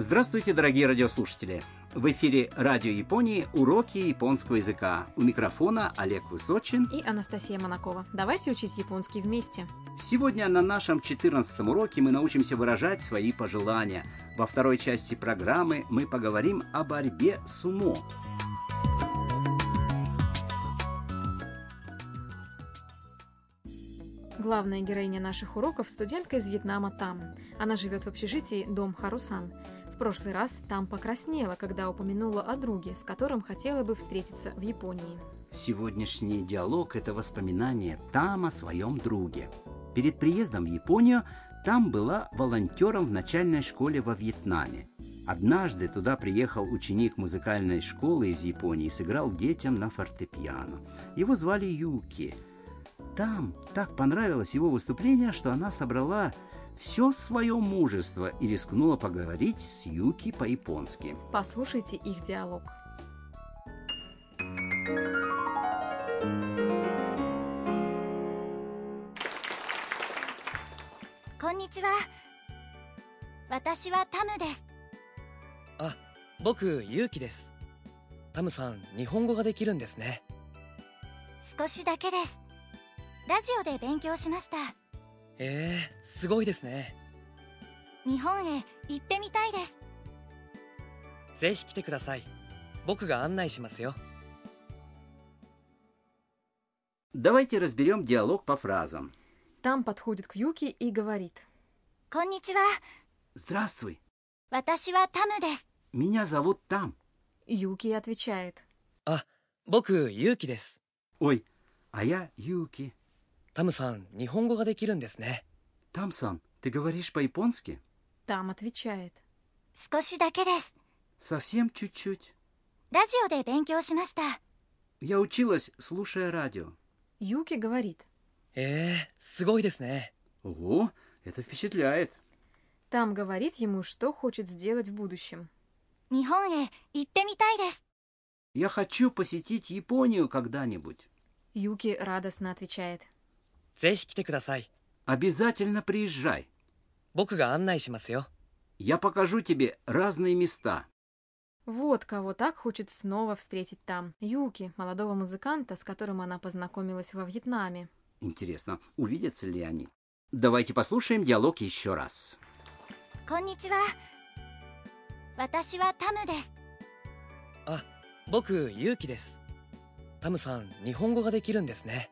Здравствуйте, дорогие радиослушатели! В эфире Радио Японии «Уроки японского языка». У микрофона Олег Высочин и Анастасия Монакова. Давайте учить японский вместе. Сегодня на нашем 14 уроке мы научимся выражать свои пожелания. Во второй части программы мы поговорим о борьбе с умо. Главная героиня наших уроков – студентка из Вьетнама Там. Она живет в общежитии «Дом Харусан». Прошлый раз Там покраснела, когда упомянула о друге, с которым хотела бы встретиться в Японии. Сегодняшний диалог – это воспоминание Там о своем друге. Перед приездом в Японию Там была волонтером в начальной школе во Вьетнаме. Однажды туда приехал ученик музыкальной школы из Японии и сыграл детям на фортепиано. Его звали Юки – там так понравилось его выступление, что она собрала все свое мужество и рискнула поговорить с Юки по-японски. Послушайте их диалог. Конничиwa. 私はタムです。あ、僕、ゆうきです。タムさん、日本語ができるんですね。少しだけです。ラジオで勉強しました。 ええすごいですね。日本へ行ってみたいです。ぜひ来てください。僕が案内しますよ。 Давайте разберем диалог по фразам. Там подходит к Юки и говорит. こんにちは。 Здравствуй, 私はタムです。 меня зовут Там. Юки отвечает. あ、僕、ゆうきです。 Ой, а я Юки. Тамсан, нихонго га Там сан, ты говоришь по-японски? Там отвечает. Совсем чуть-чуть. Я училась, слушая радио. Юки говорит. Э, сгой Ого, это впечатляет. Там говорит ему, что хочет сделать в будущем. Я хочу посетить Японию когда-нибудь. Юки радостно отвечает. ぜひ来てください。 Обязательно приезжай. 僕が案内しますよ。 Я покажу тебе разные места. Вот кого так хочет снова встретить там. Юки, молодого музыканта, с которым она познакомилась во Вьетнаме. Интересно, увидятся ли они? Давайте послушаем диалог еще раз. こんにちは。私はタムです。あ、僕、ゆうきです。タムさん、日本語ができるんですね。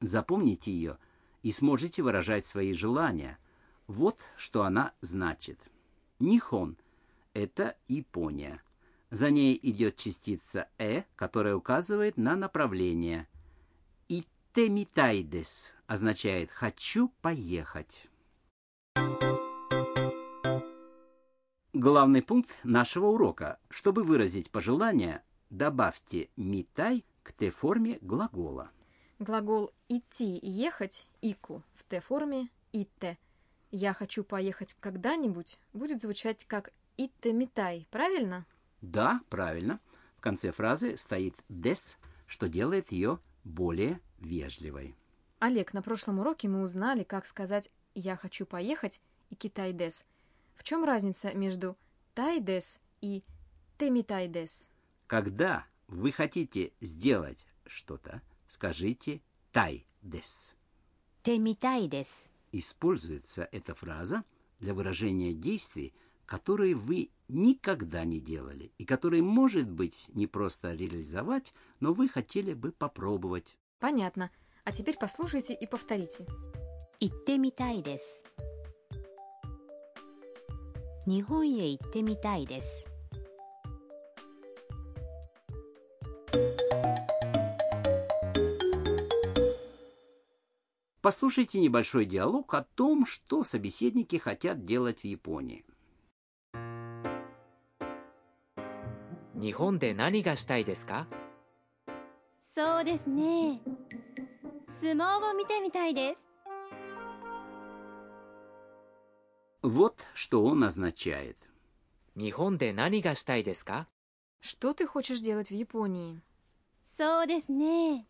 Запомните ее и сможете выражать свои желания. Вот что она значит. Нихон – это Япония. За ней идет частица «э», которая указывает на направление. «Иттемитайдес» означает «хочу поехать». Главный пункт нашего урока. Чтобы выразить пожелание, добавьте «митай» к Т-форме глагола. Глагол «идти» и «ехать» – «ику» в Т-форме «итте». «Я хочу поехать когда-нибудь» будет звучать как «итте митай», правильно? Да, правильно. В конце фразы стоит «дес», что делает ее более вежливой. Олег, на прошлом уроке мы узнали, как сказать «я хочу поехать» и «китай-дес». В чем разница между «тай-дес» и «темитай-дес»? Когда вы хотите сделать что-то, скажите «тай-дес». てみたいです。 Используется эта фраза для выражения действий, которые вы никогда не делали и которые, может быть, не просто реализовать, но вы хотели бы попробовать. Понятно. А теперь послушайте и повторите. 行ってみたいです日本へ行ってみたいです Послушайте небольшой диалог о том, что собеседники хотят делать в Японии. 日本で何がしたいですかそうですね相撲を見てみたいです Вот что он означает. 日本で何がしたいですか Что ты хочешь делать в Японии? そうですね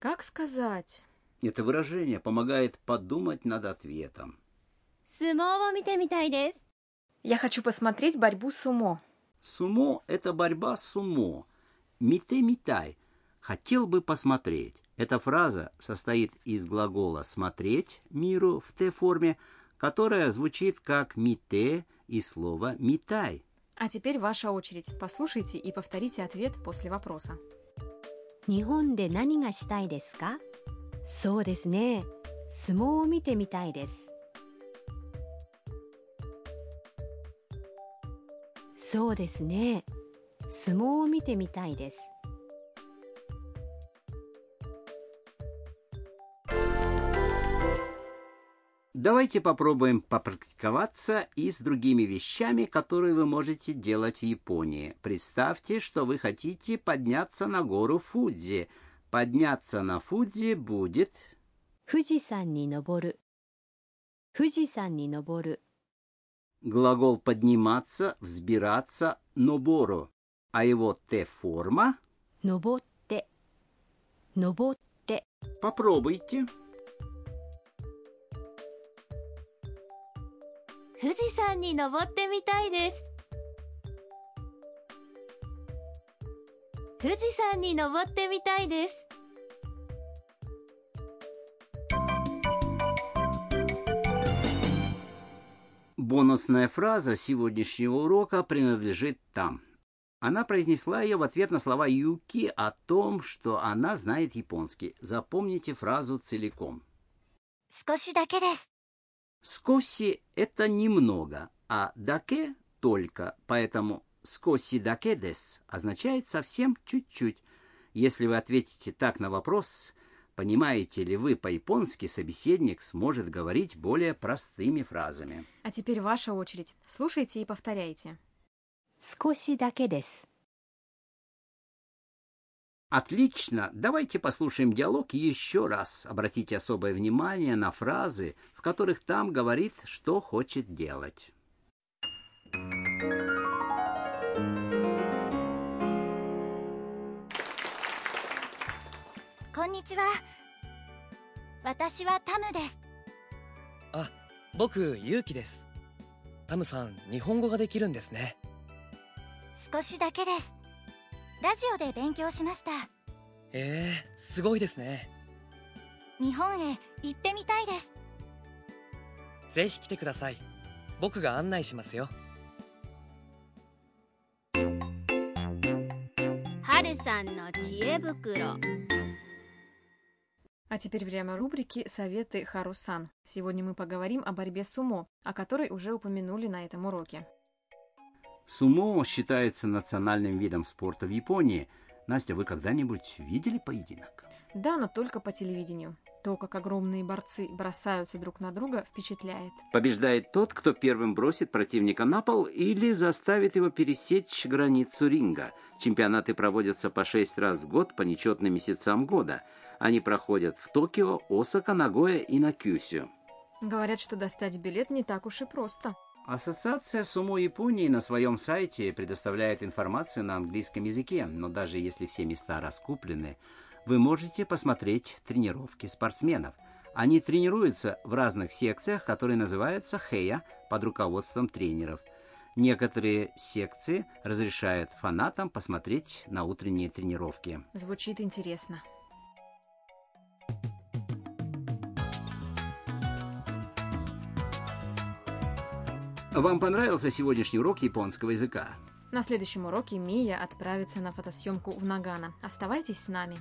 Как сказать? Это выражение помогает подумать над ответом. 相撲を見てみたいです Я хочу посмотреть борьбу сумо. Сумо – это борьба с сумо. Мите-митай – хотел бы посмотреть. Эта фраза состоит из глагола «смотреть» миру в Т-форме, которая звучит как «мите» и слово «митай». А теперь ваша очередь. Послушайте и повторите ответ после вопроса. 日本で何がしたいですか そうですね相撲を見てみたいですそうですね相撲を見てみたいです Давайте попробуем попрактиковаться и с другими вещами, которые вы можете делать в Японии. Представьте, что вы хотите подняться на гору Фудзи. Подняться на Фудзи будет 富士山に登る富士山に登る глагол подниматься, взбираться, нобору, а его Т-форма 登って登って попробуйте. 富士山に登ってみたいです 富士山に登ってみたいです Бонусная фраза сегодняшнего урока принадлежит там. Она произнесла ее в ответ на слова Юки о том, что она знает японский. Запомните фразу целиком. 少しだけです Скоси – это немного, а даке – только, поэтому «скосидакедес» означает совсем чуть-чуть. Если вы ответите так на вопрос, понимаете ли вы по-японски, собеседник сможет говорить более простыми фразами. А теперь ваша очередь. Слушайте и повторяйте. «скосидакедес». Отлично, давайте послушаем диалог еще раз. Обратите особое внимание на фразы, в которых там говорит, что хочет делать. んにちは。私はタムです。あ僕勇気です。タムさん日本語ができるんですね。少しだけです。ラジオで勉強しました。ええすごいですね。日本へ行ってみたいです。ぜひ来てください。僕が案内しますよ。春さんの知恵袋 А теперь время рубрики «Советы Харусан». Сегодня мы поговорим о борьбе сумо, о которой уже упомянули на этом уроке. Сумо считается национальным видом спорта в Японии. Настя, вы когда-нибудь видели поединок? Да, но только по телевидению. То, как огромные борцы бросаются друг на друга, впечатляет. Побеждает тот, кто первым бросит противника на пол или заставит его пересечь границу ринга. Чемпионаты проводятся по шесть раз в год по нечетным месяцам года. Они проходят в Токио, Осака, Нагоя и на Кюсю. Говорят, что достать билет не так уж и просто. Ассоциация Сумо Японии на своем сайте предоставляет информацию на английском языке, но даже если все места раскуплены, вы можете посмотреть тренировки спортсменов. Они тренируются в разных секциях, которые называются хэя под руководством тренеров. Некоторые секции разрешают фанатам посмотреть на утренние тренировки. Звучит интересно. Вам понравился сегодняшний урок японского языка? На следующем уроке Мия отправится на фотосъемку в Нагано. Оставайтесь с нами.